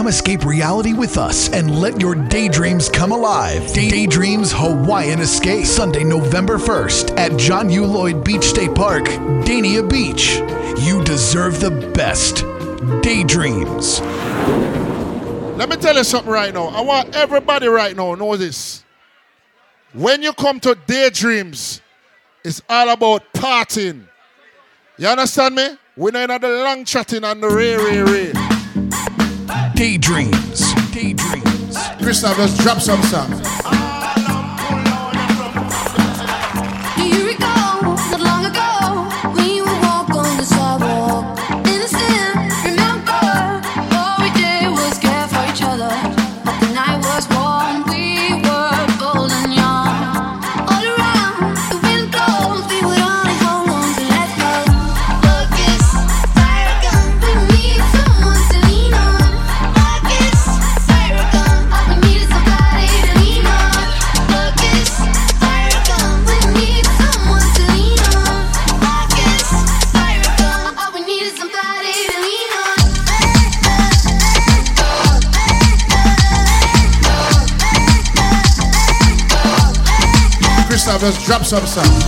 Come escape reality with us and let your daydreams come alive. Daydreams Hawaiian Escape. Sunday, November 1st at John U. Lloyd Beach State Park, Dania Beach. You deserve the best. Daydreams. Let me tell you something right now. I want everybody right now know this. When you come to daydreams, it's all about partying. You understand me? We're not in the long chatting and the ray, ray, ray. Daydreams. Daydreams. Let's drop some songs. Christuff, let's drop some songs.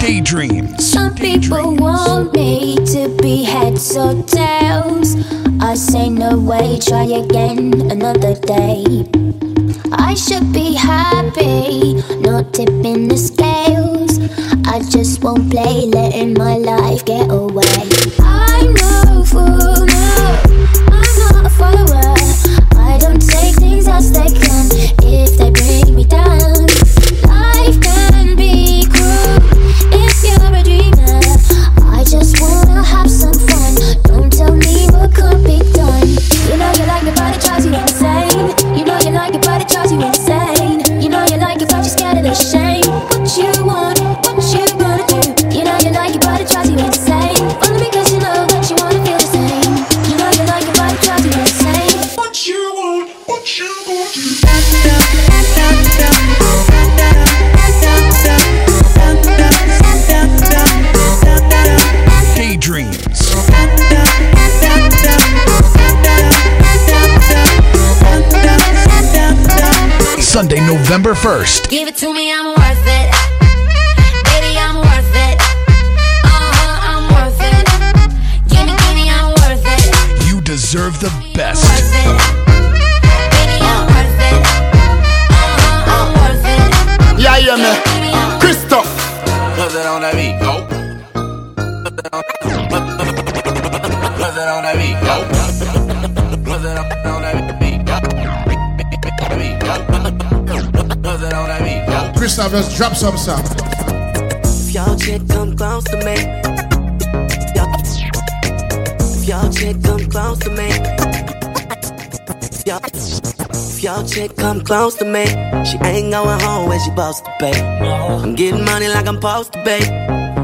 Daydreams. Some people want me to be heads or tails. I say no way, try again another day. I should be happy, not tipping the scales. I just won't play, letting my life get away. Let's drop some songs. If your chick come close to me, if your chick come close to me, if your chick come close to me, she ain't going home when she supposed to be. I'm getting money like I'm supposed to be.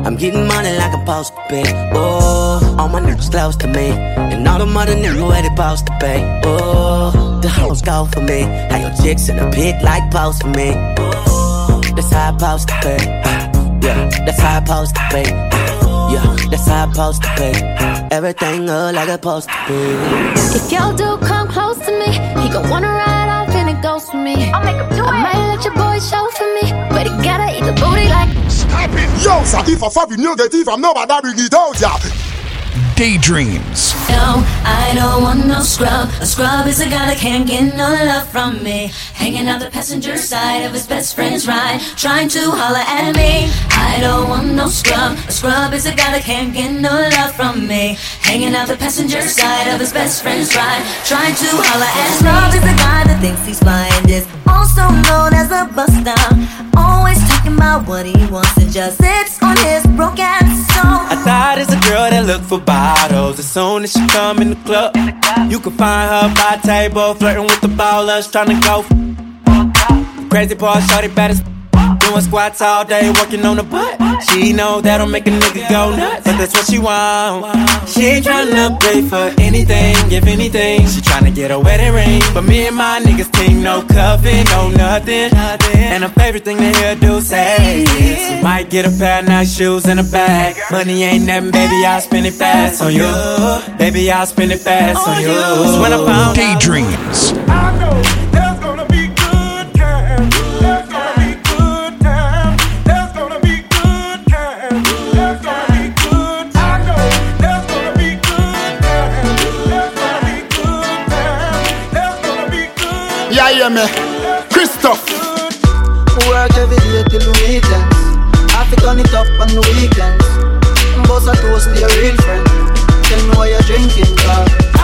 I'm getting money like I'm supposed to be. Oh, all my niggas close to me, and all the mother niggas where they supposed to be. Oh, the hoes go for me. How your chicks in the pit like post for me. Oh, that's how I supposed to be. Yeah, that's how I supposed to be. Yeah, that's how I supposed to be. Everything look like it's supposed to be. If y'all do come close to me, he gon' wanna ride off and it goes for me. I'll make him do I might let your boy show for me, but he gotta eat the booty like. Yo, sir, if I fuck you, you get if I'm not bad, I bring it out, yeah. Daydreams. No, I don't want no scrub. A scrub is a guy that can't get no love from me. Hanging out the passenger side of his best friend's ride, trying to holler at me. I don't want no scrub. A scrub is a guy that can't get no love from me. Hanging out the passenger side of his best friend's ride, trying to holler at me. Scrub is a guy that thinks he's flying this, also known as a buster. Always talking about what he wants and just sits on his broken soul. I thought it's a girl that look for bottles. As soon as she come in the club, you can find her by table, flirting with the ballers, trying to go. Crazy part, shorty better. Doing squats all day, working on the butt. She know that'll make a nigga go nuts, but that's what she want. She ain't tryna pay for anything, if anything. She tryna get a wedding ring, but me and my niggas team no cuffing, no nothing. And her favorite thing to hear do say is, you might get a pair of nice shoes and a bag. Money ain't nothing, baby, I'll spend it fast on you. Baby, I'll spend it fast on you. When I found Daydreams. Yeah, me. Christuff. Work every day till weekends. I fi turn it up on the weekends. Boss a toast to your real friend. Tell me why you're drinking, car.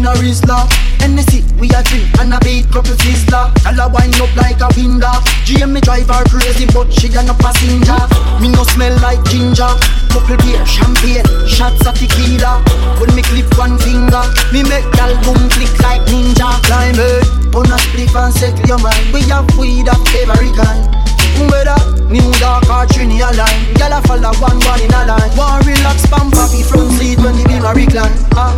In a Rizla. Hennessy, we a drink and a beat couple sizzler. Gyal a wind up like a window. GM drive her crazy, but she a no passenger. Me no smell like ginger. Couple beer, champagne, shots of tequila. When me clip one finger, me make gyal boom click like ninja. Climb it, on a spliff and settle your mind. We have weed of every kind. Whether new dark or trini line Gyal a follow one one in a line One relax pam papi from seat when the beam a recline Ah,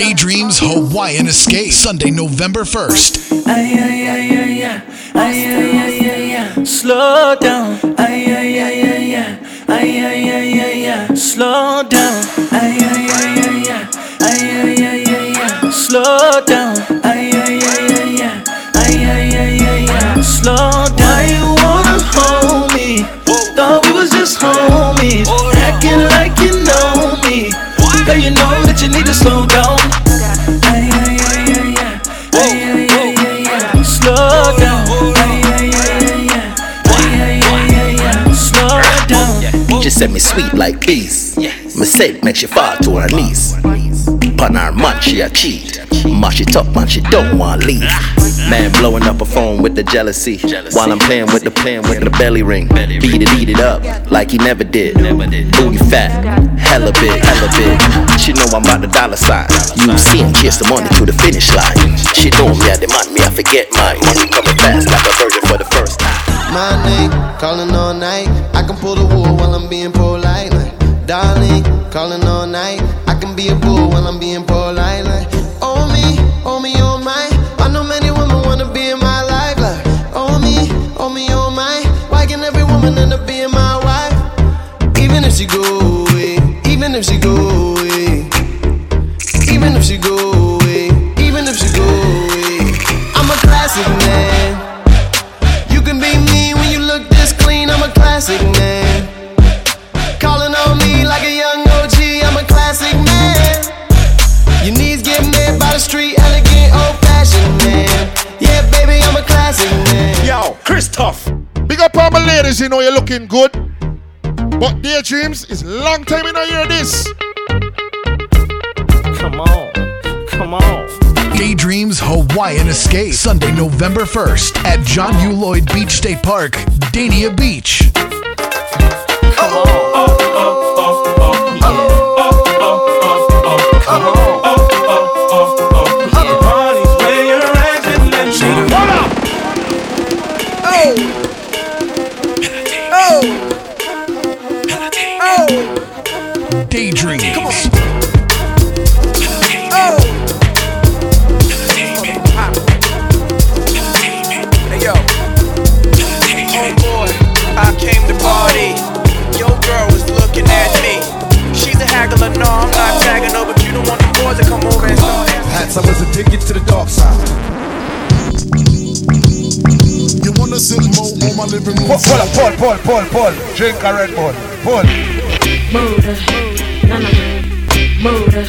Daydreams Hawaiian Escape. Sunday, November 1st. Ay, ay, ay, ay, ay. Ay, ay, ay. Slow down. Ay, ay, ay, ay, ay. Ay, ay, ay. Slow down. Ay, ay, ay, ay, ay. Ay, ay, ay. Slow down. Ay, ay, ay. Ay, ay, ay, ay, ay. Slow said me sweet like peas. Mistake makes you fall to her knees. Pun her man, she a cheat. Mash it up, man, she don't want to leave. Man blowing up a phone with the jealousy. While I'm playing with the plan with the belly ring. Beat it, eat it up like he never did. Booty fat, hella big, hella big. She know I'm about the dollar sign. You see him chase the money to the finish line. She know me, I demand me, I forget mine. Money coming fast like a virgin for the first time. My name, calling all night. I can pull the wool while I'm being polite. Like, darling, calling all night. I can be a bull while I'm being polite. Like, oh me, oh me, oh my. I know many women wanna be in my life. Like, oh me, oh me, oh my. Why can every woman end up being my wife? Even if she go away, even if she go away, even if she go away, Christuff. Big up all my ladies, you know you're looking good. But daydreams is long time you know hear this. Come on. Come on. Daydreams Hawaiian Escape. Sunday, November 1st at John U. Lloyd Beach State Park, Dania Beach. Come on. Pull, pull, pull, pull, pull. Drink a Red Bull. Pull. Murder, none of them. Murder,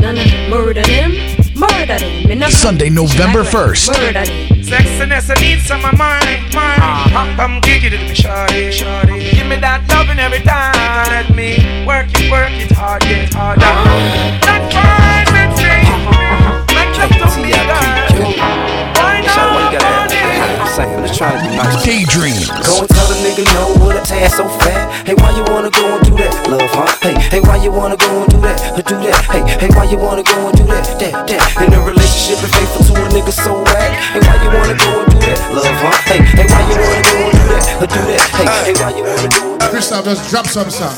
none of them. Murder them, murder them. Sunday, November 1st. Murder them. Sexiness, I need some of mine, mine. Uh-huh. I'm kicking it to me, shawty, shawty. Give me that loving every time. Let me work it, work it hard, get harder. Not twice, let's Let's try to be nice. Daydreams. Go and tell a nigga no with a ass so fat. Hey, why you wanna go and do that, love, huh? Hey, hey, why you wanna go and do that? Or do that? Hey, hey, why you wanna go and do that? That, that. In a relationship and faithful to a nigga so whack. Hey, why you wanna go and do that? Love, huh? Hey, hey, why you wanna go and do that? Or do that? Hey, hey, why you wanna go and do that? Christuff, just drop some sound.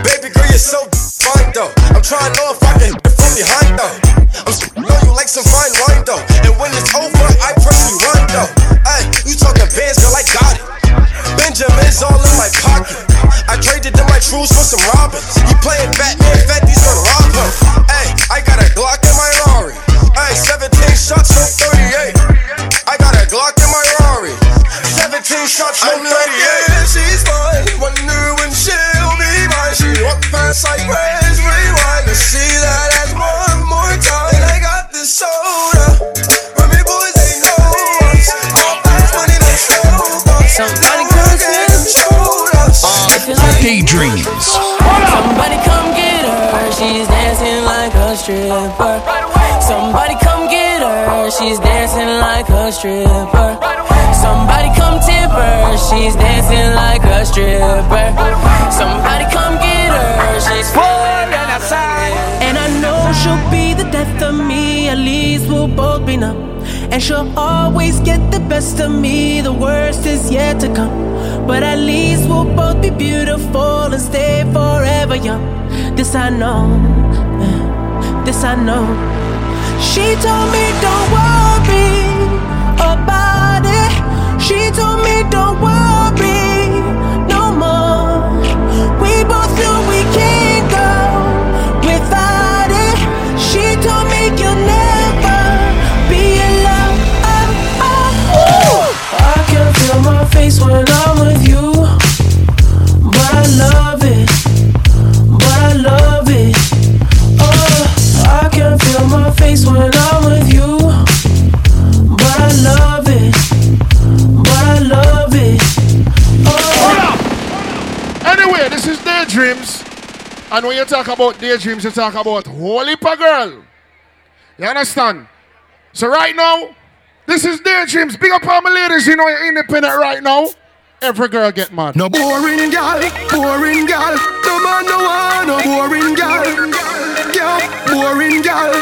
Baby girl, you're so fine though. I'm trying to know if I can hit from behind though. I'm know you like some fine wine though. In for some robins. You playing Batman, Fetty's gonna rob him. Hey, I got a Glock in my Rari. Hey, 17 shots from 38. I got a Glock in my Rari. 17 shots from 38. Yeah, she's mine. Wonder when she'll be mine. She walk past like Rage Rewind to see that ass one more time. And I got this soda. Remy boys, they know us. All fast money, they show. Somebody Now we're getting us. Daydreams. Stripper. Somebody come get her, she's dancing like a stripper. Somebody come tip her, she's dancing like a stripper. Somebody come get her, she's falling outside. And I know she'll be the death of me, at least we'll both be numb. And she'll always get the best of me, the worst is yet to come. But at least we'll both be beautiful and stay forever young. This I know, this I know. She told me don't worry about it. She told me don't worry no more. We both know we can't go without it. She told me you'll never be alone. I can feel my face when I'm with you, when I'm with you, but I love it. Anyway, this is Daydreams. And when you talk about daydreams, you talk about Holy Pa Girl. You understand? So right now, this is Daydreams. Big up all my ladies, you know you're independent right now. Every girl get mad. No boring gal, boring gal. No man no one, no boring gal. Yeah, boring gal.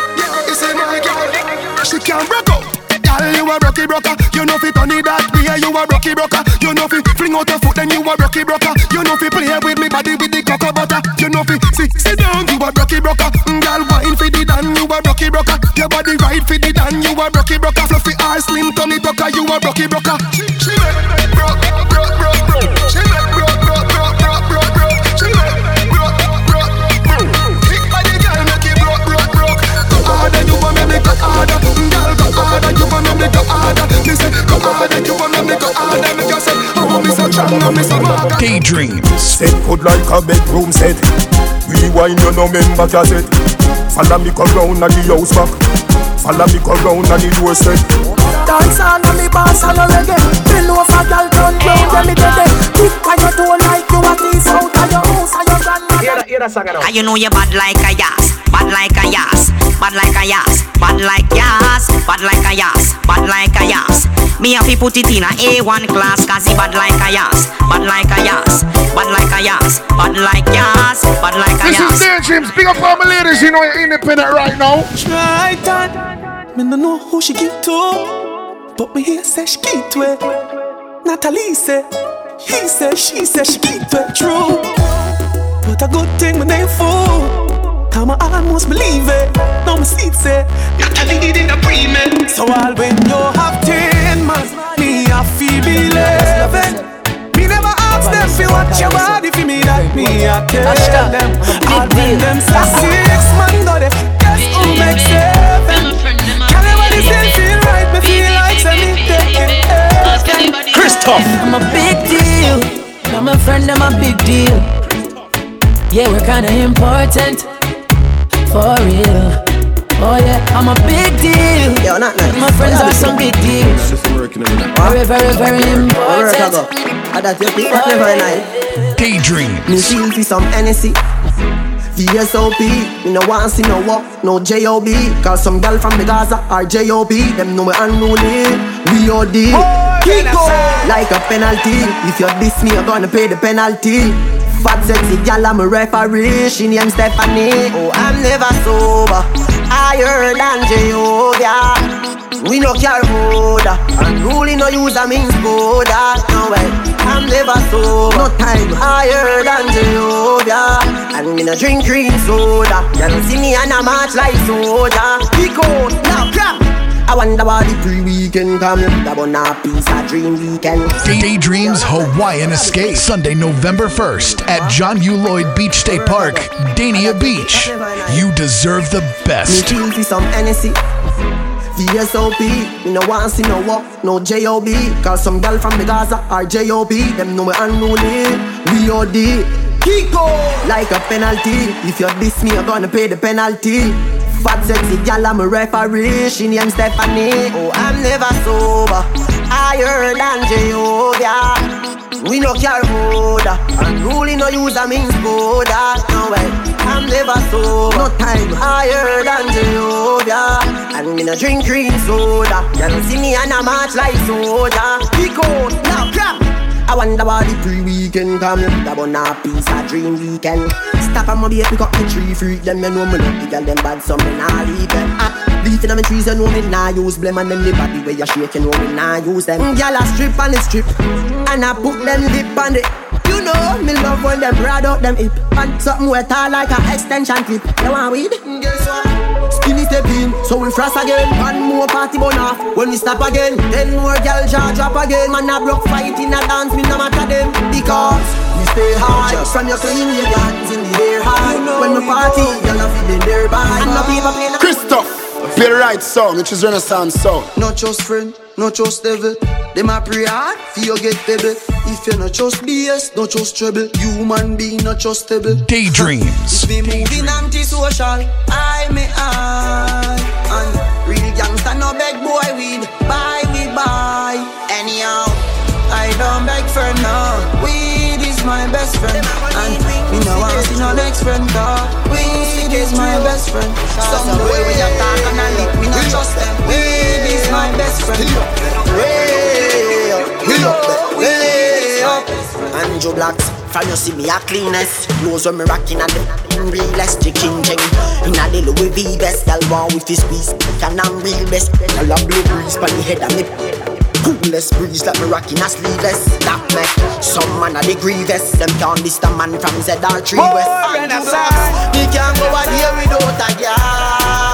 You say my gal, she can broke up. Gal, you a rocky broker. You know fi turn it that way. You a rocky broker. You know fi fling out your foot, then you a rocky broker. You know fi play with me body with the cocoa butter. You know fi sit sit down. You a rocky broker. Mm, Gal, wine fi the dan. You a rocky broker. Your body right fi the dan. You a rocky broker. Fluffy ass, slim tummy tucker. You a rocky broker. She, she Daydreams. Set good like a bedroom set. Rewind you no member cassette. Follow me come round at the house back. Follow me come round at the doorstep. Dance on and me boss and a reggae Bill over girl turn round when me get it Kick on your toe like you a tease out of your house and your grandmother Ah, you know you bad like a yas, bad like a yas, bad like a yas, bad like yas, bad like a yas, bad like a yas. Me have to put it in a A1 class, cause he bad like a yas, bad like a yas, bad like a yas, bad like yas, bad like a This is yas. Daydreams. Big up all my ladies, you know you're independent right now. Try that. Me no know who she give to, but me hear say she give to it. Natalie say, he say, she say she give to it. True, but a good thing my name fool. Come I almost believe it. Now eh? me see it say, Natalie did in the pre So all when you have ten man, me I feel believe Me never ask them fi watch your body fi me that me I tell them. All when them say six man go there, guess who make seven? Can everybody still feel right? Me feel like say me taking heaven. Christuff. I'm a big deal. I'm a friend, I'm a big deal. Yeah, we're kinda important. For real. Oh yeah, I'm a big deal. Yo, not nice. My friends are some big deals. Very, very, very important. I that you pick up never night. Daydreams. Me feel for some Hennessy. VSOP, me no want see no walk, no JOB. Cause some girl from the Gaza are JOB. Them know me unruly. VOD. Kick go like a penalty. If you diss me, you're gonna pay the penalty. Fat sexy gal, I'm a referee. She named Stephanie. Oh, I'm never sober. Higher than Jehovah. We no care and Unruly no use a means soda. No way. I'm never sober. No time higher than Jehovah. And me no drink green soda. You see me and I march like soda. Pick out now, crap. I wonder why the pre-weekend come That one a piece of dream weekend. Daydreams Hawaiian Escape. Sunday, November 1st at John U. Lloyd Beach State Park, Dania Beach. You deserve the Me best. feel for some Hennessy. VSOP, me no want see no walk, no JOB Cause some girl from the Gaza are JOB Them know me unruly, VOD Kiko, like a penalty. If you diss me, you're gonna pay the penalty Fat sexy gal, I'm a referee. She named Stephanie. Oh, I'm never sober. Higher than Jehovah. We no care soda Unruly no use a means soda No way, I'm never sober. No time. Higher than Jehovah. And me no drink green soda. You don't see me and I march like soda. Pick out, now crap I wonder why the pre-weekend come That one a piece of dream weekend. Stop on my beat, pick up the tree freak Them you know me love the girl them bad So me nah leave them. Ah, Leaf in my trees you know me nah use blame And them the body where you shake you know me nah use them. Gyal a strip on the strip And I put them lip on it you know, me love when them ride out them hip. And something wet all like a extension clip. You want weed? Guess what? Skinny step in, so we frost again. One more party burn off, when we stop again Ten more girl jaw drop again. Man a broke fight in a dance, me no matter them. Because we stay high. From your clean, your hands in the air high. When we party, girl a feeling thereby And no people play no Christoph, play the right song, which is Renaissance sound. Not just friend, not just devil. Them a pray hard, for you get baby. If you're not just BS, not just trouble. Human being not just stable. Daydreams. If me moving anti-social, I me I. And real gangsta no beg boy weed, buy we buy. Anyhow, I don't beg for no. Weed is my best friend, and me no want see no next friend dog. Weed is my best friend. Some boy we a talk and a lip, me no trust them. Weed is my best friend. Way up. Andrew Blacks, from you see me a cleanest. Clothes when me rocking at them realest Chicken jeng In a the Louis V best Girl want with his squeeze Can I'm real best. Girl a blue breeze Pon the head of me. Coolest breeze like me rocking a sleeveless. That make some man a the grievous. Them can't miss the man from ZR3 West. Andrew Blacks, Me can't go a day without a girl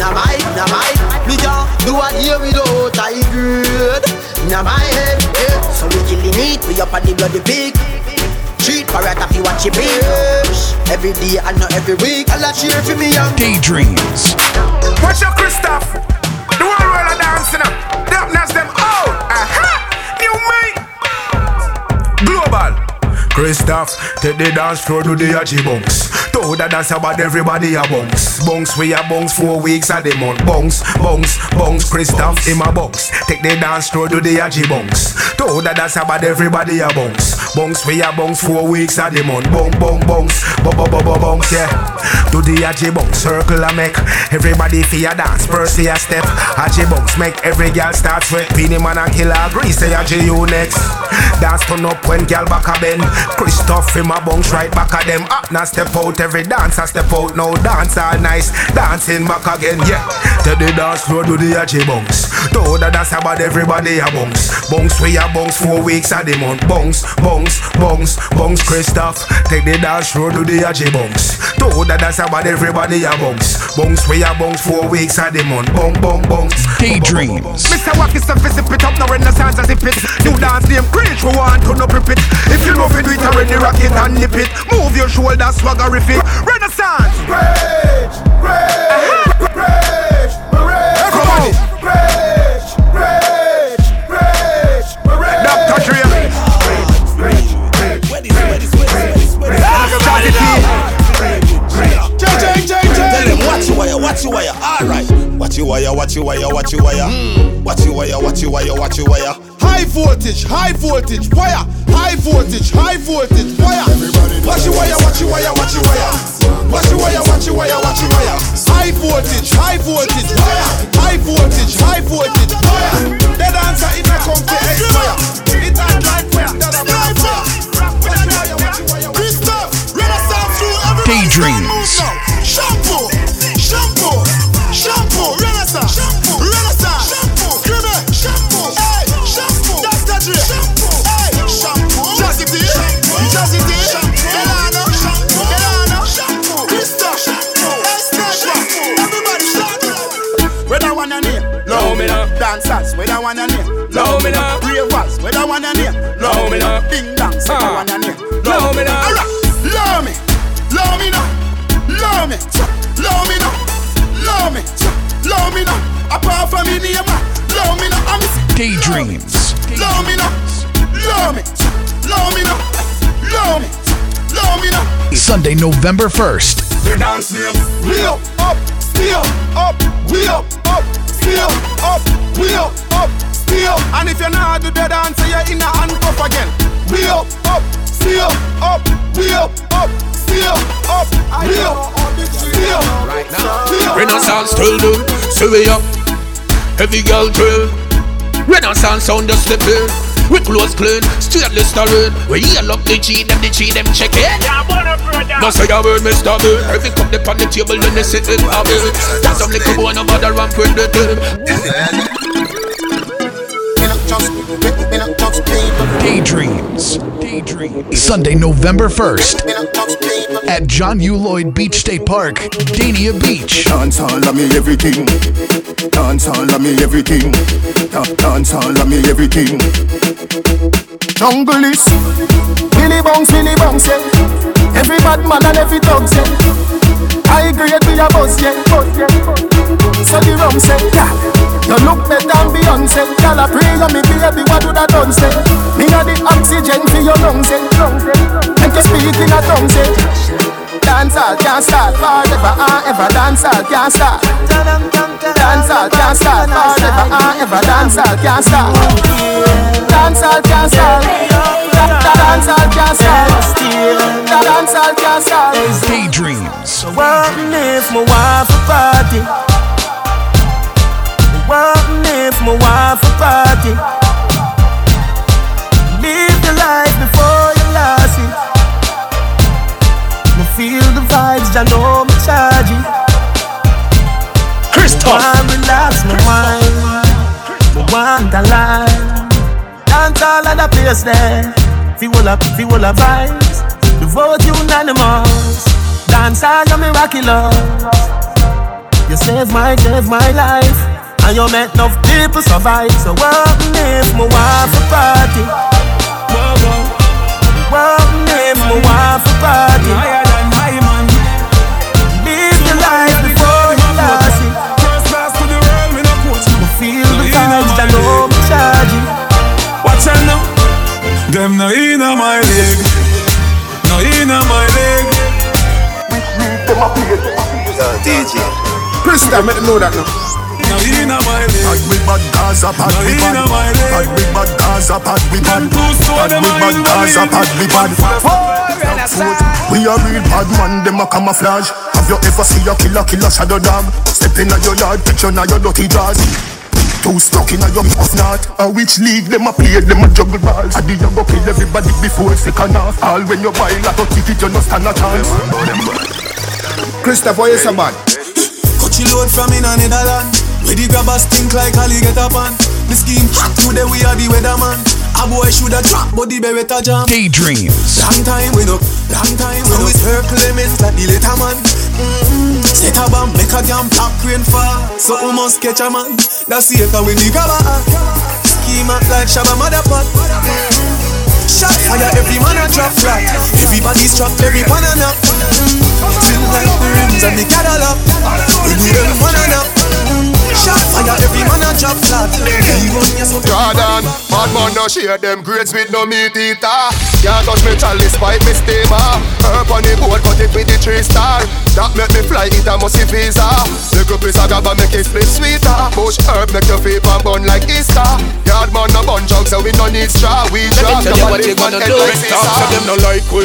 Nah my, nah my Me can't do a day without a girl Nah my head, yeah. So we killing it, we up on the bloody pig Treat parrot if you watch it bitch Every day and not every week I'll cheer for me young Daydreams. Watch your Christoph. The whole world are dancing up. Darkness them Christoph, take the dance floor to the Achi bunks. Told the dance about everybody a bunks. Bunks, we a bunks four weeks a the month. Bunks, bunks, bunks. Christoph in my box. Take the dance floor to the Achi bunks. Told the dance about everybody a bunks. Bunks, we a bunks four weeks a the month. Bung, bung, bunks, bu bu bu bu bunks, yeah. To the Achi bunks, circle a make. Everybody fi a dance, first fi a step. Achi bunks make every girl start sweat. Peony man and killer agree, say Achi you next. Dance turn up when girl back a bend. Christoph in my bunks right back at them. Up now step out every dance I step out now dance all nice. Dancing back again, yeah. To the dance floor do the Achi bunks. To the dance about everybody a bunks. Bunks we a bunks four weeks a the month. Bunks, bunks, bunks, bunks. Christoph take the dance floor do the Achi bunks. To the dance about everybody a bunks. Bunks we a bunks four weeks a the month. Bunk, bunk, bunks. Daydreams. Mr. Wack is a visit it up, no renaissance as it pit. New dance name, preach we want to no prep it. If you love it, do it already, rock it and nip it. Move your shoulder, swagger if it. Renaissance. Preach, preach, preach, watch your wire, watch your wire. Alright. Watch your wire, watch your wire, watch your wire. Watch your wire, watch your wire, watch your wire. High voltage, high voltage, wire. High voltage, high voltage, wire. Watch your wire, watch your wire, watch your wire. Watch your wire, watch your wire, watch your wire. High voltage, high voltage, wire. High voltage, high voltage, wire. The dancer in a come to expire. It act like fire, that a fire. One your name? Low me now. Ravers, where that one your name? Low me now. Ding dongs, where that Ah. one your name? Low me now. Alright, low me, low me now, low me, low me now, low me, low me now. Apart from me name, low me now. I'm Daydreams. low me now, low me, low me now, low me, low me now. Sunday, November 1st. The dance name, we up, up, still up, we up, up, still up, we up, up, still. And if you're not do the dance, you're in a handcuff again. We up, up, still up, up, we up, up, still up, up, we up, still. Right now, Renaissance still do, see we up. Heavy girl drill. Renaissance sound just slip in. We close clean, stainless terrain. We heal up the G, them the G, them check it. No say a word, Mr. Bill. Every cup they on the table, then they sit in a bill. That's some little boy, no bother and put the Daydreams. Daydreams. Sunday, November 1st at John U. Lloyd Beach State Park, Dania Beach. Dance all of me everything. Dance all of me everything. Da- Dance all of me everything. Jungle is Billy Bounce, Billy Bounce, yeah. Every bad man and every dog, yeah. I grade be a boss, yeah. So the rum say, yeah. You look better than Beyonce. Girl, I pray you me baby, what do that done say? Me a the oxygen for your lungs, yeah. Make you speak in a tongue, say. Dance all can't start forever and ever. Dance all can't start. Dance all can't start forever and ever. Dance all can't start. Dance all can't start. Dance all can't start. Dance all can't start. Daydreams. What if my wife a party? What if my wife a party? Live the life before you lost it. Me feel the vibes, I know me charge it. Christuff. I relax my mind. Me want a line. Dance all of the place there. Feel up, feel up vibes. The vote unanimous. Dance all you miraculous. You save my, save my life. And you make enough people survive. So what if my wife a party? What if my wife a party? Them no inna my leg. No inna my leg. DJ. Krista, make them know that now. No inna my leg. Bad we bad Gaza, bad we bad. inna my leg. Bad we bad Gaza, bad we bad. Bad we bad Gaza, bad we bad. We a real bad man, them a camouflage. Have you ever see a killer, killer shadow dog? Step in a your yard, picture na your dirty jaws. Too stuck in a your mouth not. A which league them a play, them a juggle balls. I did you go kill everybody before second half. All when you buy lot of ticket, you no stand a chance. Christopher, you some man. Cut you load from in a Netherland. Where the grabbers stink like Ali get up on. The scheme hot today we are the weatherman. A boy shoulda drop, but the beretta jam. Daydreams. Long time we know, long time we know. So it's her Clement like the later man. Mm-hmm. Set a bomb, make a damn pop rain fall. So we must catch a man. That's it, when the grabber act. Scheme act like Shabba. Mm-hmm. Shot fire, every man a drop flat. Everybody's trapped, every one a knock. Still like the rims and the Cadillac. We do them one a knock. Shot fire, every man a drop flat. Even yes, Jordan, bad man no share them grades with no meat eater. Can't touch me chalice, fight me steamer. Herb on the board, cut it with the three star. That make me fly, it a must visa. Little piece of gaba make it split sweeter. Bush herb make your fever burn like Easter. Yard man no bun jugs, so we no need straw. We drop Tell the you what body you gonna head do. like Stop, Caesar. so them no like we.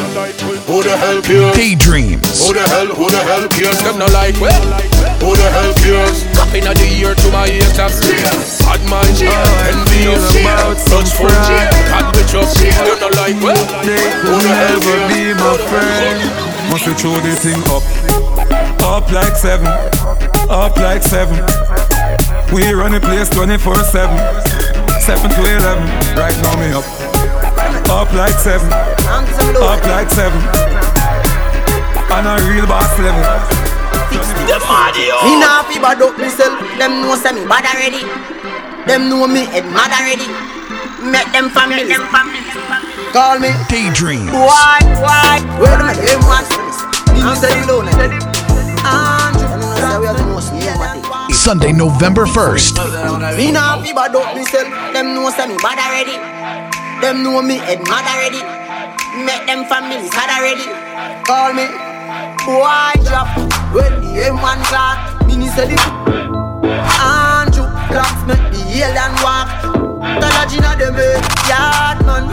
Who the hell cares? Daydreams. Who the hell, who the hell cares? Them no like we. Who the hell cares? Copping of the year to my ears of Bad man, envious, touch for Cat bitch up, them no like we. Who the hell will be my friend? Must we throw this thing up, up like seven, up like seven. We run the place 24 7, 7 to 11. Right now, me up, up like seven, up like seven. On a real boss level. Me nah fi bad up myself. Them know say me bad already. Them know me head mad already. Make them family. Them family. Call me Daydream. Why? Why? Where do me them want to me? Me say you know me. Andrew, you know say we are the most. Sunday, November 1st. Me nah fi bad up myself. Them know say me bad already. Them know me head mad already. Make them families had already. Call me. Boy drop when the M1 clock. Mini say the Andrew blocks make the alien walk. Talajina dem a eh, yard man.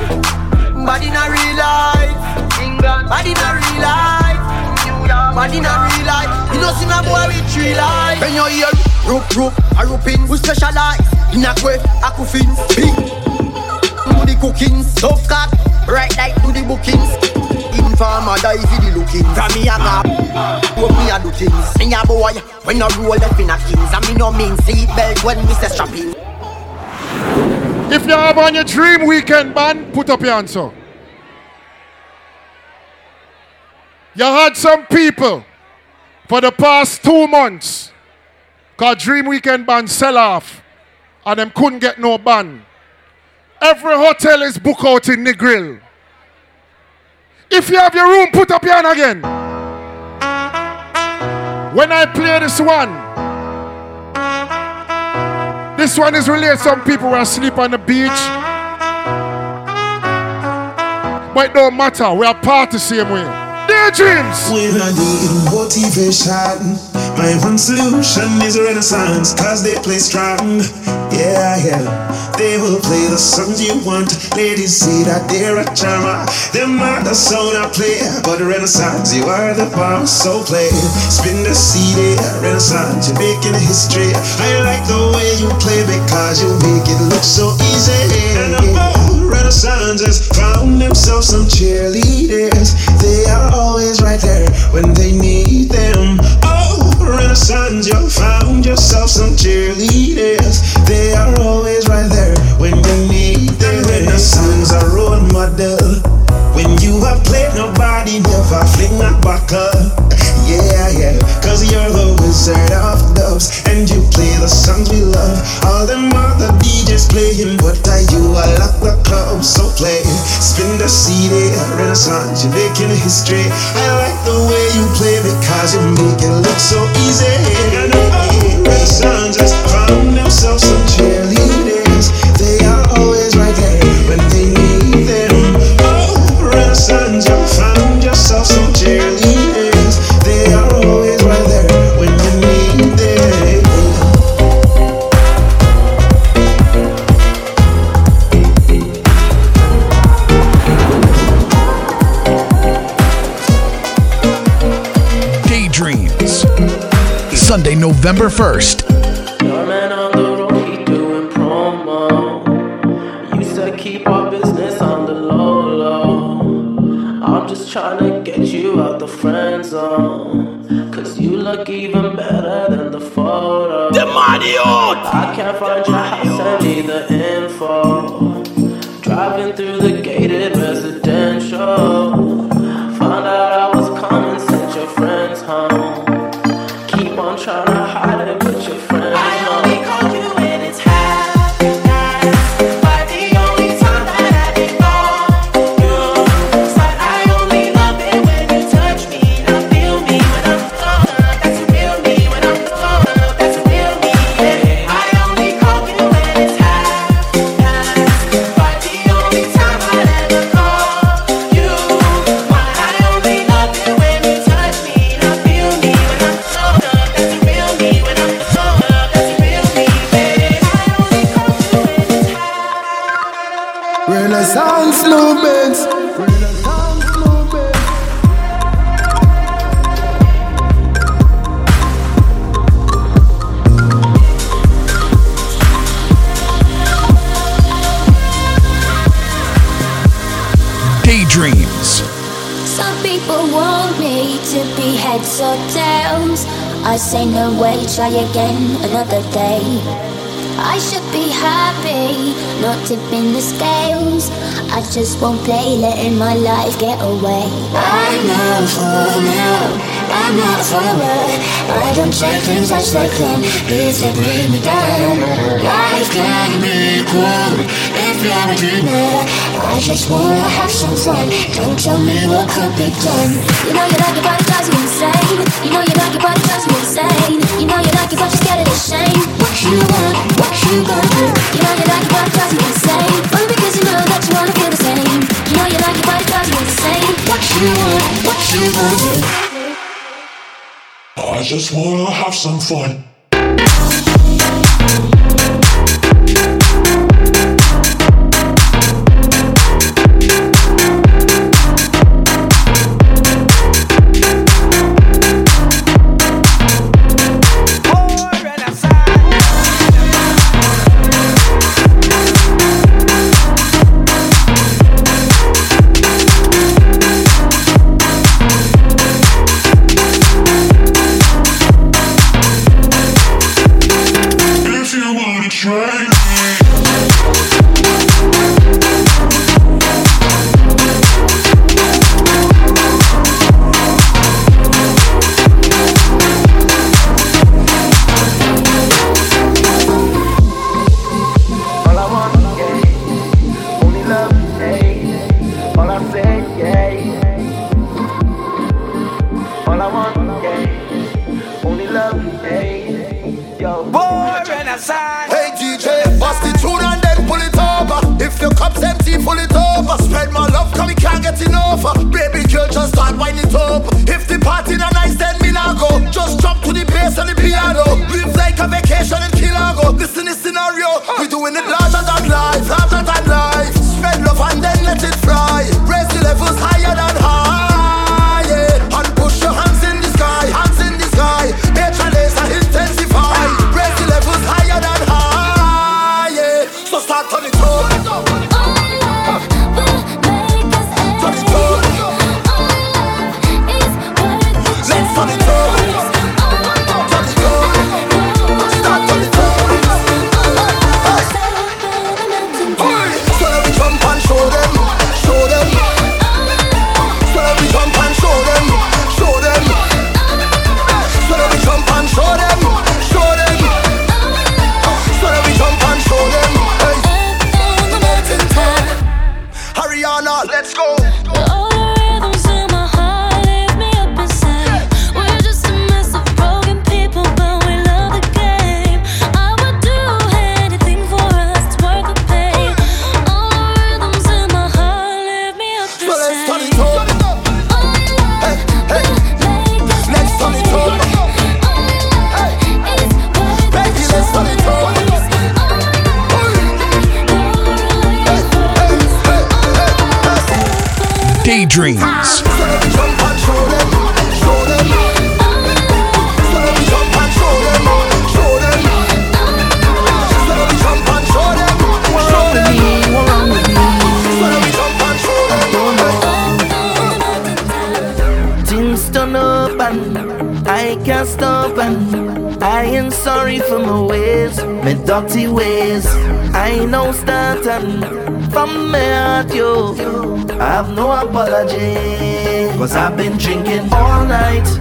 Body in a real life. England. Body in a real life. Body in a real life. You know see my boy with three life. When you hear rope rope a roping, we specialize in a quay, a coffin, big. Do the cooking, soft cut, right like do the bookings. Die for the looking. From me a gap, hope me a do things. Me a boy when I roll left in a kings, and me no mean seat belt when me say strapping. If you have on your dream weekend band, put up your answer. You had some people for the past two months called Dream Weekend Band sell off and them couldn't get no band. Every hotel is booked out in the grill. If you have your room, put up your hand again. When I play this one, this one is related some people were asleep on the beach. But it don't matter, we are part the same way. Daydreams! When I need motivation, my one solution is a Renaissance, cause they play strong. Yeah, yeah. They will play the songs you want. Ladies see that they're a charmer. They're not the sound I play, but Renaissance, you are the boss, so play. Spin the CD, eh? Renaissance, you're making history. I like the way you play because you make it look so easy. And above, Renaissance has found themselves some cheerleaders. November 1st. Try again another day. I should be happy, not tipping the scales. I just won't play, letting my life get away. I'm not for now. I'm not forward. I don't take things as they come. If they bring me down, life can be cool if you're a dreamer. I just wanna have some fun. Don't tell me what could be done. You know you like it, but it drives you insane. You know you like it, but it drives you insane. You know you like it, but you're scared of the shame. What you want, what you gonna do? You know you like it, but it drives you insane. Only because you know that you wanna feel the same. You know you like it, but it drives you insane. What you want, what you gonna do? I just wanna have some fun.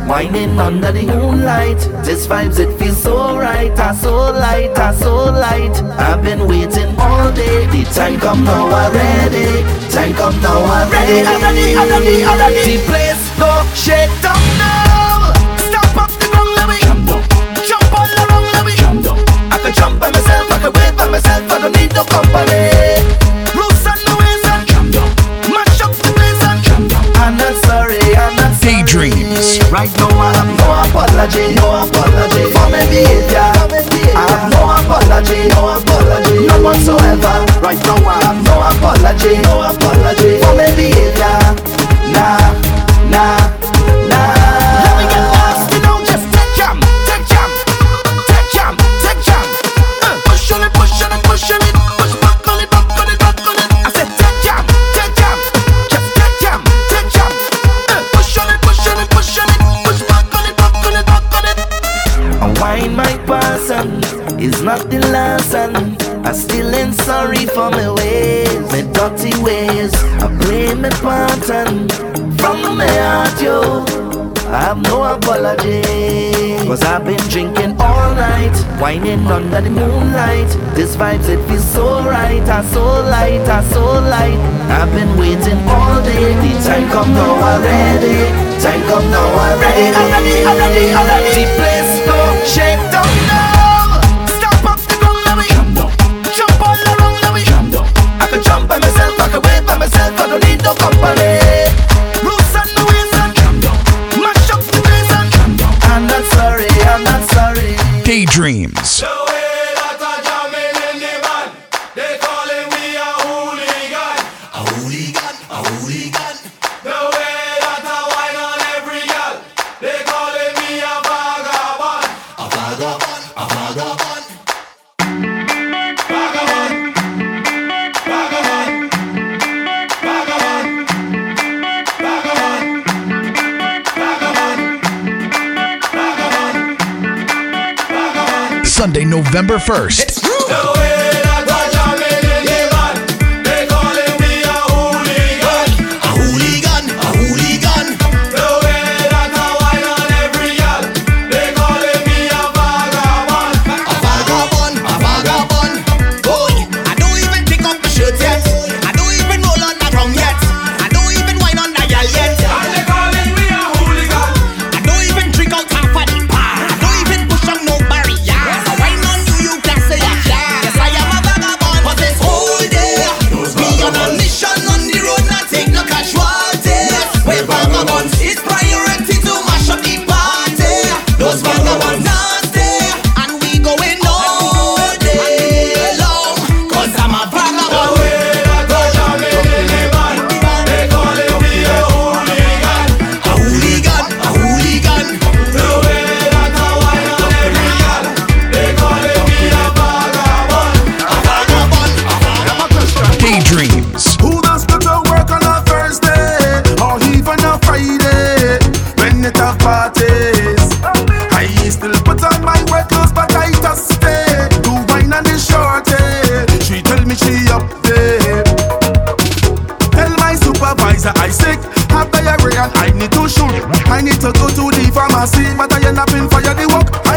Whining under the moonlight. This vibes it feels so right I so light, I so light. I've been waiting all day The time come now I'm ready. Time come now I'm ready. I'm ready, I'm ready, I'm ready. The place go shake down can jump by myself I can wait by myself I don't need no company Loose and ways and Jump down Mash up the place and Jump down I'm not sorry, I'm not sorry Daydreams Right now I have no apology, no apology for my behavior. I have no apology, no apology, none whatsoever. Right now I have no apology, no apology for my behavior. Nah, nah, nah. dirty ways. I blame my pattern from my heart, yo. I have no apology. Cause I've been drinking all night, whining under the moonlight. This vibes, it feels so right, I so light, I so light. I've been waiting all day, the time come now already. Time come now already, already, already, already. The place go shake down. first. sweet, but I end up in fire. the work.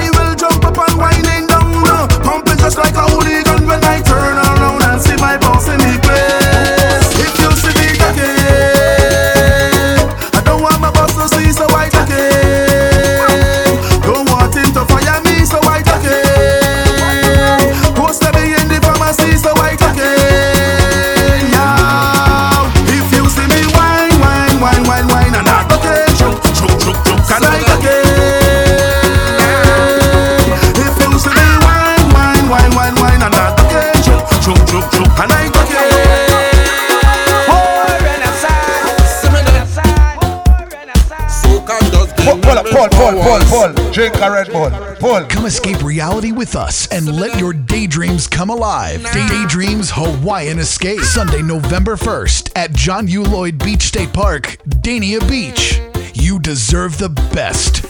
Drink a Red Bull. Bull. Come escape reality with us and let your daydreams come alive. Daydreams Hawaiian Escape. Sunday, November 1st at John U. Lloyd Beach State Park, Dania Beach. You deserve the best.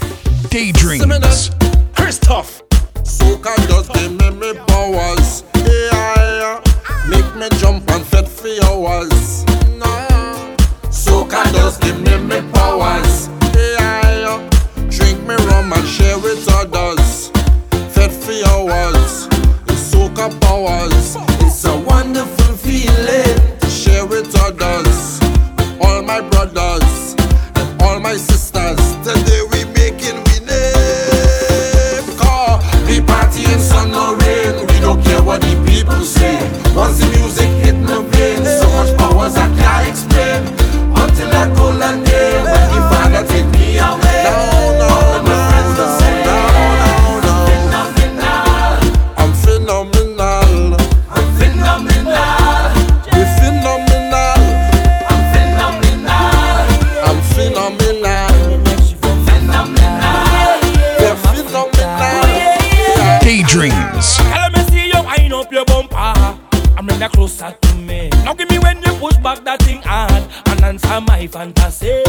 Daydreams. Christuff. Soca does give me my powers. Yeah, uh, make me jump and fit for hours. Soca does give me my powers and share with others. Fed for hours, soak up hours. It's a wonderful feeling to share with others. All my brothers and all my sisters. Today we making we name. Cause we party in sun or rain. We don't care what the people say. Once the music kinda closer to me. Now give me when you push back that thing hard and answer my fantasy.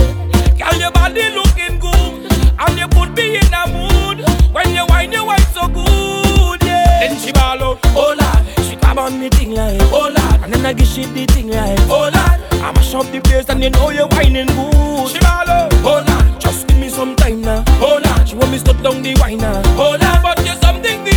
Girl, your body looking good and you could be in a mood when you wine, you wine so good. Yeah. Then she ball out, oh lad, she come on me thing like, oh lad, and then I give she the thing like, oh lad. I mash up the place and you know you're whining good. She ball out, oh lad, just give me some time now, oh lad. She want me to down the wine now, oh lad, but you something.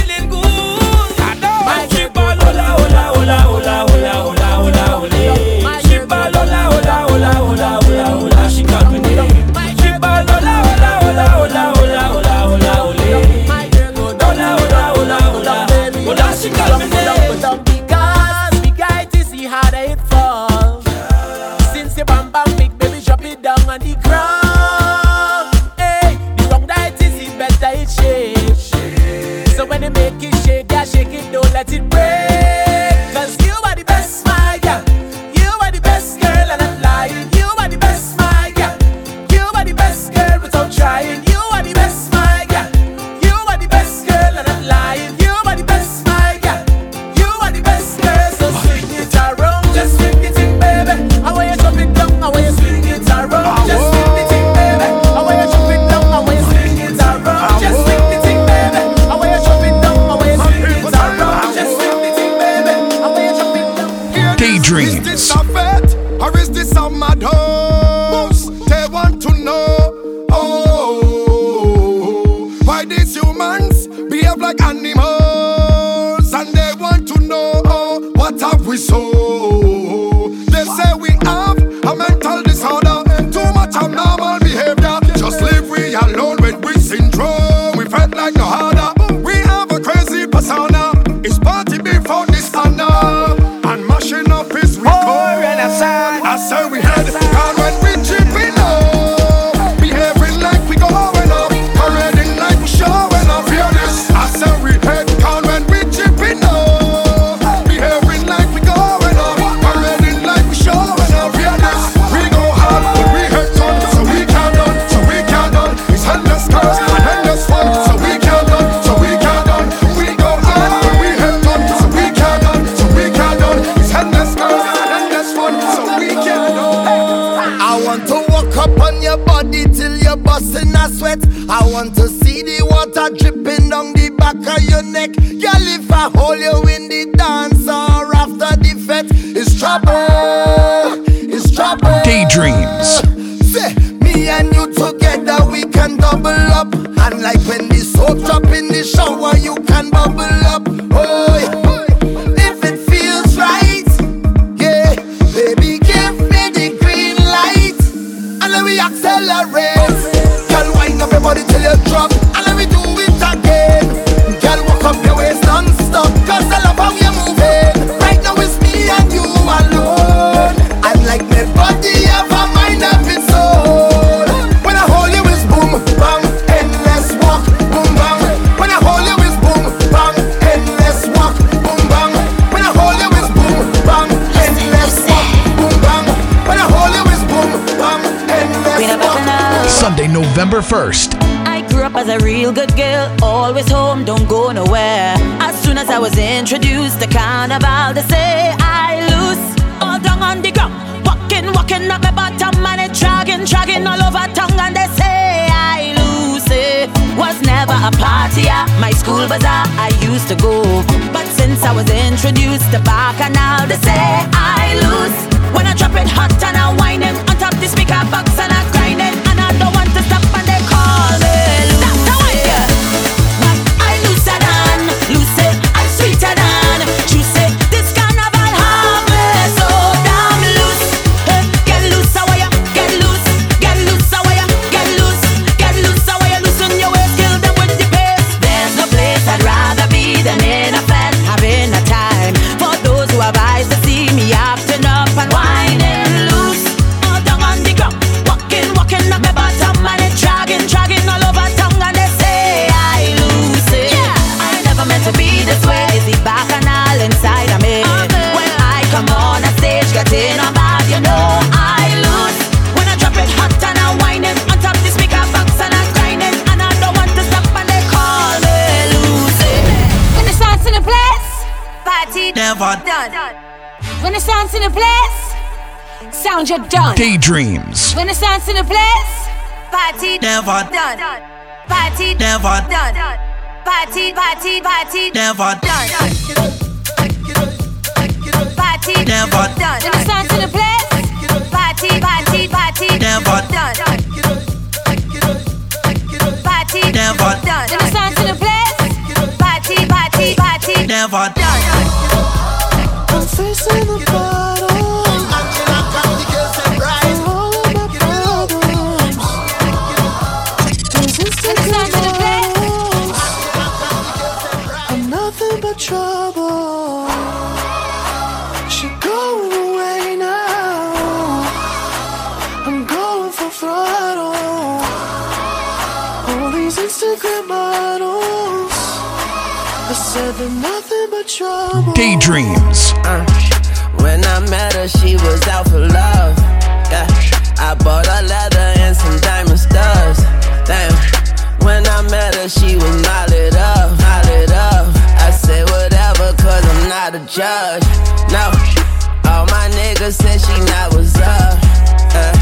And when November 1st. party, never done. Party, never done. Party, party, party, never done. Party, never done. Listen to the place. Party, party, party, never done. Daydreams. Uh, when I met her, she was out for love. Yeah. I bought a leather and some diamond studs. Damn. When I met her, she was not lit up, not lit up. I say whatever, cause I'm not a judge. No. All my niggas said she not was up. Uh,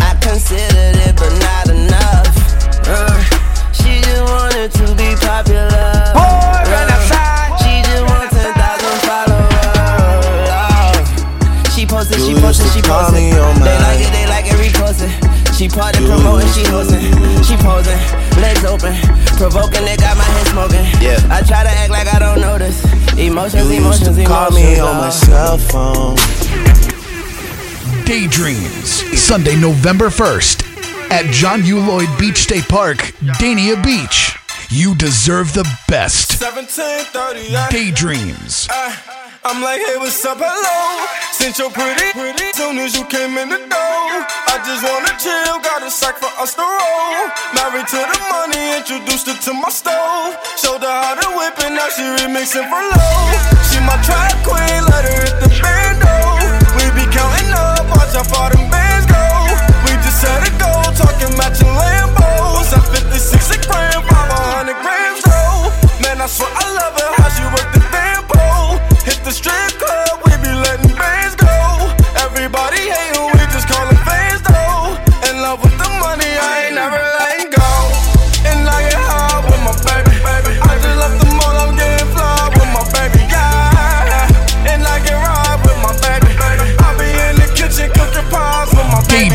I considered it, but not enough. Uh, she just wanted to be popular. call me on my. They like it, they like it, reposing. She party promoting, she hosting, she posing, legs open, provoking. They got my head smoking. Yeah. I try to act like I don't notice. Emotions, you emotions, used to call emotions. Call me on uh-huh. my cell phone. Daydreams, Sunday, November 1st at John U. Lloyd Beach State Park, Dania Beach. You deserve the best. Daydreams. Uh, I'm like, hey, what's up, hello? Since you're pretty, pretty, soon as you came in the door, I just wanna chill, got a sack for us to roll. Married to the money, introduced her to my stove. Showed her how to whip it, now she remixing for low. She my track queen, let her hit the bando. We be counting up, watch how far them band.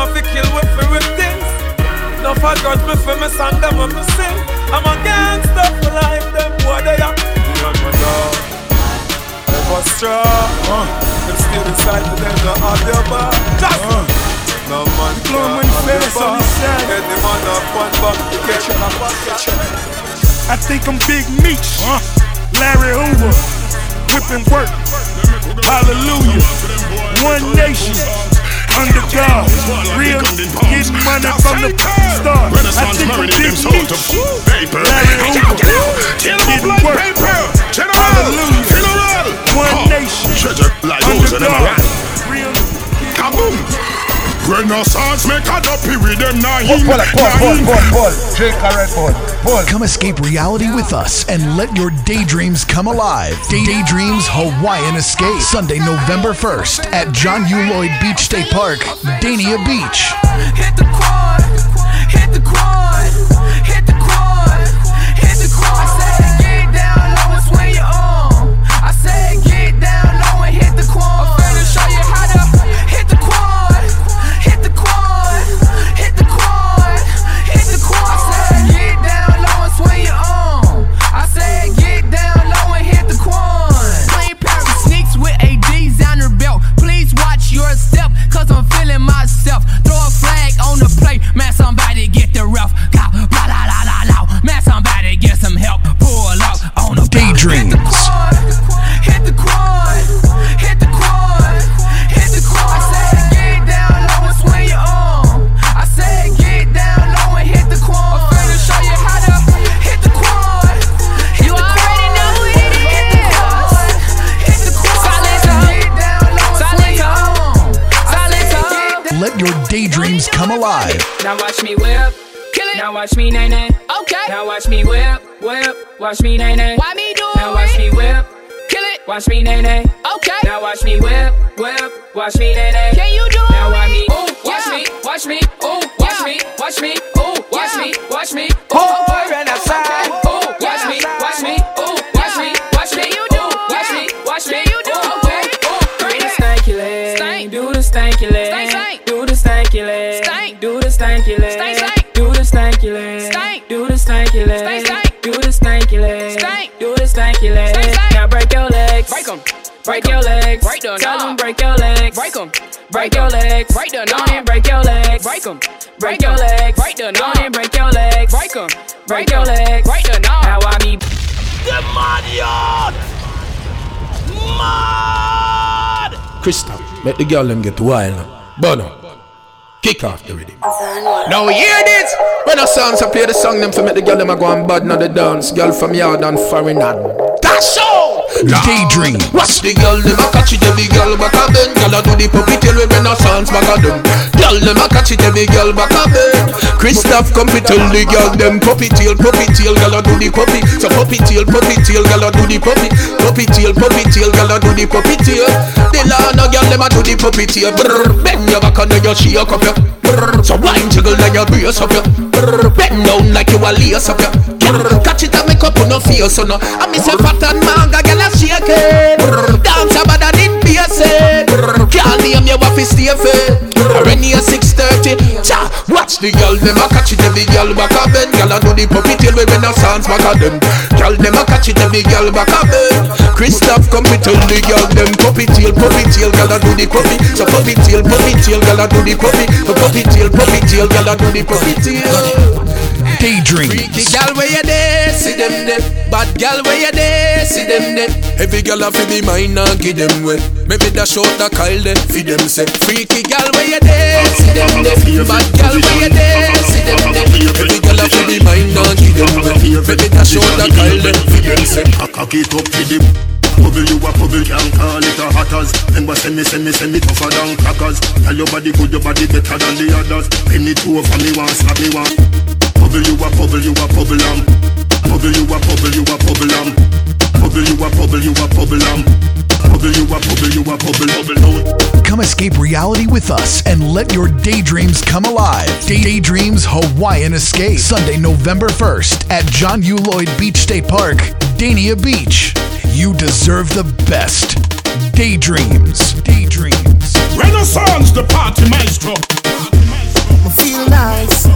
want to kill with few things. No for God, me for me song them when me sing. I'm a gangster for life, them boy they are. Ever strong. Uh. Them still inside the them no have your bar. Just. Uh. No man face on the side. Any man up one back to catch you, catch. I think I'm Big Meech, uh. Larry Hoover, whipping work. Hallelujah. One nation under God. Real, getting money from the start. I think I'm Big Meech, Larry Hoover, getting work. Hallelujah. One nation under God. Real, Kaboom! Renaissance make a dopey with them nine. Pull it, pull, pull, pull, pull. Drink a Red Bull. Pull. Come escape reality with us and let your daydreams come alive. Day- daydreams Hawaiian Escape. Sunday, November 1st at John U. Lloyd Beach State Park, Dania Beach. Hit the quad, hit the quad, hit the your daydreams come alive. Now watch me whip. Kill it. Now watch me nay nay. Okay. Now watch me whip, whip. Watch me nay nay. Why me do it? Now watch me whip. Kill it. Watch me nay nay. Okay. Now watch me whip, whip. Watch me nay nay. Can you do it? Now watch me. Ooh, watch Yeah. me, watch me. Ooh, watch Yeah. me, watch me. Ooh, watch Yeah. me, watch me. Oh, Ooh, Renaissance. Ooh, watch stanky leg. Stank. Do the stanky leg. Stank, stank. Do the stanky leg. Stank. Do the stanky leg. Stank, stank. Now break your legs. Break 'em. Break your legs. Break the Tell them break your legs. Break 'em. Break your legs. Break the Don't knob. even break your legs. Break 'em. Break Break your 'em. legs. Break the knob. Don't even break your legs. Break 'em. Break Break your 'em. legs. Break the knob. Now I me. The mad yard. Mad. Krista, make the girl them get wild now. Bono, kick off the rhythm. Now hear this. When a sounds I play the song them for make the girl them a go and bad now the dance. Girl from yard and foreign and dash out. Daydream. Watch the girl them a catch it every girl back a bend. Girl a do the puppy tail with renaissance back a them. Girl them a catch it every girl back a bend. Christuff come fi tell the girl them puppy tail, puppy tail. Girl a do the puppy. So puppy tail, puppy tail. Girl a do the puppy. Puppy tail, puppy tail. Girl a do the puppy tail. The Lana girl them a do the puppy tail. Brrr, bend your back and then you shake up your. So wine jiggle then you brace up your. Bend down like you a lace up your. Catch it and make up on no face so no. I miss a fat and manga girl a shake it. Dance a bad and it bass it. Brrr, can't name you off his stay fit. Rennie a 630. Cha, watch the girl them a catch it every girl back a bend. Girl a do the puppy tail with renaissance back a them. Girl them a catch it every girl back a bend. Christuff come fi tell the girl them puppy tail, puppy tail. Girl a do the puppy. So puppy tail, puppy tail. Girl a do the puppy. So puppy tail, puppy tail. Girl a do the puppy tail. Daydreams. Freaky gal where you there, see them there. Bad gal where you there, see them there. Every gal a fi be mine and give them way. Maybe dash out the Kyle there, fi them say. Freaky gal where you there, see them there. Bad gal where you there, see them there. Every gal a fi be mine and give them way. Maybe dash out the Kyle there, fi them say. I Cock it up to the Bubble you a bubble can call it a hatters Remember send me send me send me tougher than crackers Tell your body good your body better than the others Penny it over me want slap me want Bubble you a bubble you a bubble am Bubble you a bubble you a bubble am Bubble you a bubble you a bubble am Bubble you a bubble you a bubble bubble down Come escape reality with us and let your daydreams come alive. Day- Daydreams Hawaiian Escape. Sunday, November 1st at John U. Lloyd Beach State Park, Dania Beach. You deserve the best. Daydreams. Daydreams. Renaissance, the party maestro. feel nice.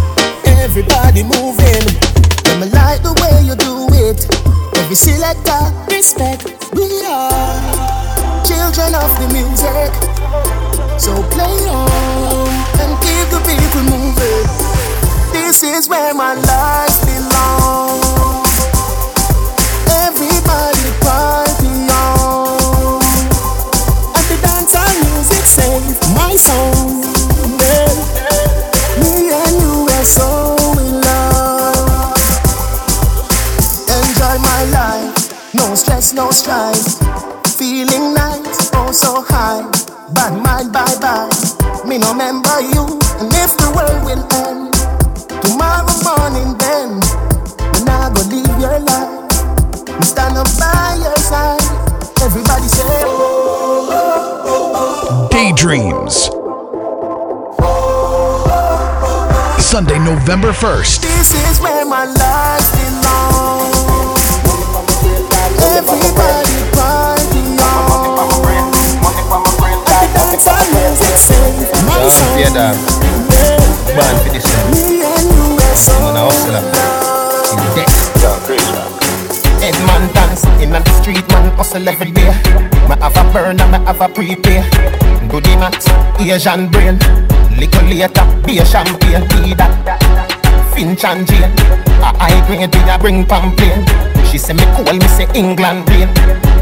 Everybody moving. Let me like the way you do it. Every selector, respect. We are children of the music. So play on and keep the people moving. This is where my life belongs. Everybody party on. And the dancehall music save my soul. Life, no strife. Feeling nice, oh so high. Bad mind, bye bye. Me no remember you, and if the world will end tomorrow morning, then when I go live your life, me stand up by your side. Everybody say, oh, oh, oh, oh. Daydreams. Sunday, November 1st. This is where my life I'm death. Head man man a a Asian brain. Little later, be a champagne, be that. Finch and Jane, a high grade, we a bring pamphlet. She say me cool, me say England rain.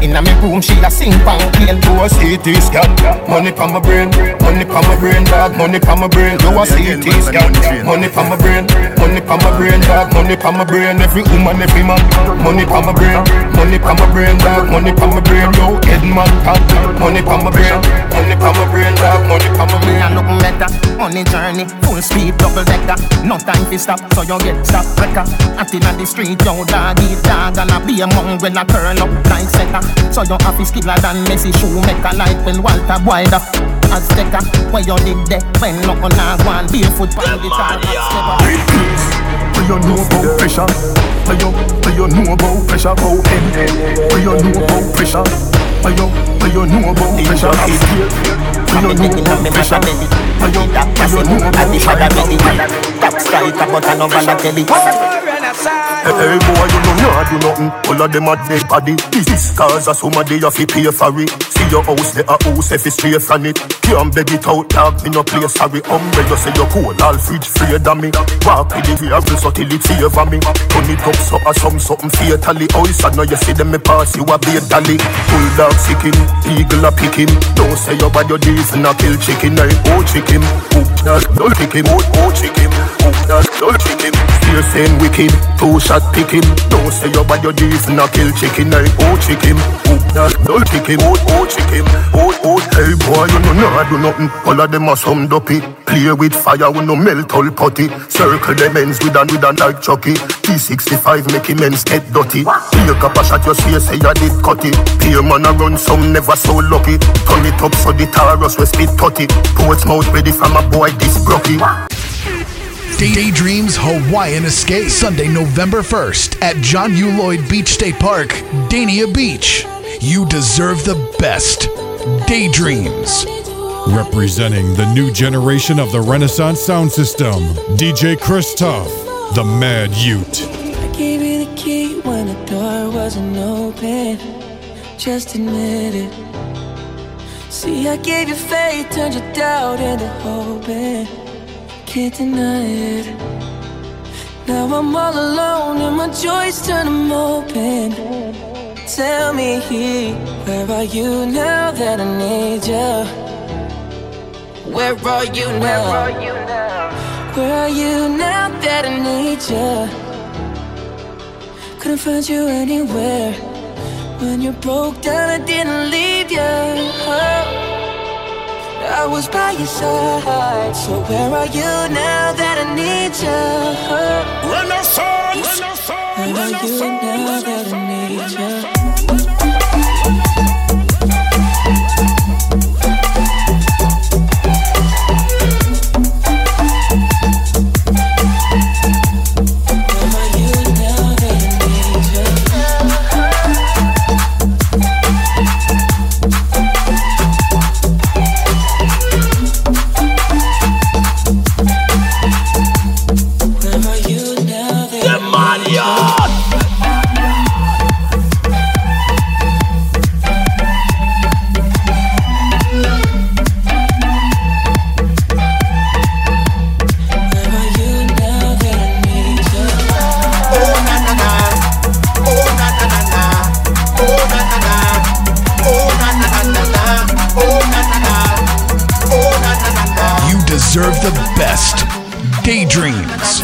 Inna me room, she a sing pamphlet. Do a CT scan, money pa my brain, money pa my brain, dog, money pa my brain. Do a CT scan, money pa my brain, money pa my brain, dog, money pa my brain. Every woman, every man, money pa my brain, money pa my brain, dog, money pa my brain. Yo, head man, pop, money pa my brain, money pa my brain, dog, money pa my brain. Me a look better, money journey, full speed, double decker. No time to stop, so you get stop wrecker. Out inna the street, yo dog eat dog, and a be a mongrel a turn up like setter. So you have to skiller than Messi shoemaker, like when Walter Wilder. Azteca, where you dig there, when no on a one barefoot on the top. Where you know about pressure? Where you, where you know about pressure? Oh, about head. Where you know about pressure? Where you, where you know about pressure? Where you know about pressure? Where you, where you know about pressure? Top striker, but I no Balotelli. Hey boy, you know you do nothing. All of them are dead body. This is cause of somebody you fi pay for it. See your house, the a house if it's straight from it. Can't beg it out, dog. Me no play sorry. Umbrella say you cool, all fridge free than me. Walk with the vehicle so till it favor me. Turn it up so or some something fatally. Oh, it's know you see them me pass you a beer dolly. Bulldog sick him, eagle a pick him. Don't say your bad your days and a kill chicken. I oh chicken, oh that don't kick him, oh chicken, oh that don't kick him. Fear saying wicked, two shot pick him. Don't say your bad your and a kill chicken. I oh chicken, oh that don't kick oh chicken, oh oh. Hey boy, you know nah do nothing. All of them are some dopey. Play with fire, we no melt all potty. Circle them ends with and with and like Chucky. P65 make him ends get dirty. Take up a shot, you see, say you did cut it. Peer man a run, some never so lucky. Turn it up so the Taurus we spit tutty. Portsmouth ready from a boy this brocky. Daydreams Hawaiian Escape. Sunday, November 1st at John U. Lloyd Beach State Park, Dania Beach. You deserve the best. Daydreams. Representing the new generation of the Renaissance sound system, DJ Christuff, the Mad Ute. I gave you the key when the door wasn't open. Just admit it. See, I gave you faith, turned your doubt into hoping. Can't deny it. Now I'm all alone and my joys turn them open. Tell me, where are you now that I need you? Where are you now? Where are you now that I need you? Couldn't find you anywhere. When you broke down, I didn't leave you. I was by your side. So where are you now that I need you? Renaissance. Where are you now that I need you? deserve the best. Daydreams.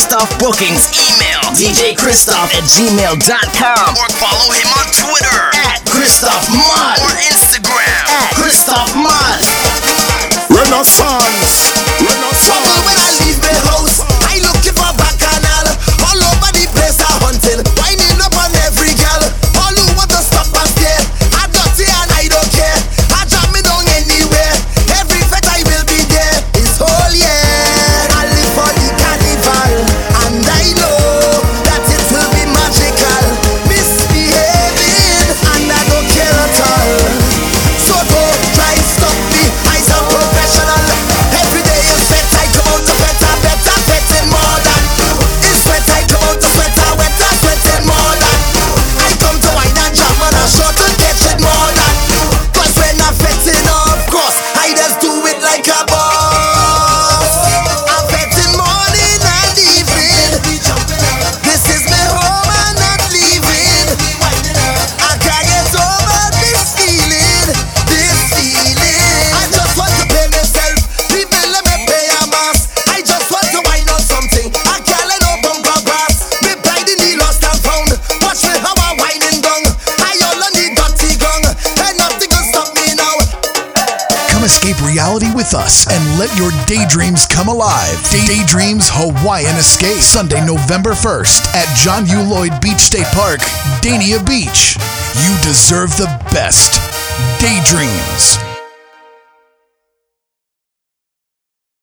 Christuff Bookings. Email djchristuff at gmail.com or follow him on Twitter at Christuff Mott or Instagram at Christuff Mott. Renaissance. Renaissance. Let your daydreams come alive. Day- Daydreams Hawaiian Escape. Sunday, November 1st at John U. Lloyd Beach State Park, Dania Beach. You deserve the best. Daydreams.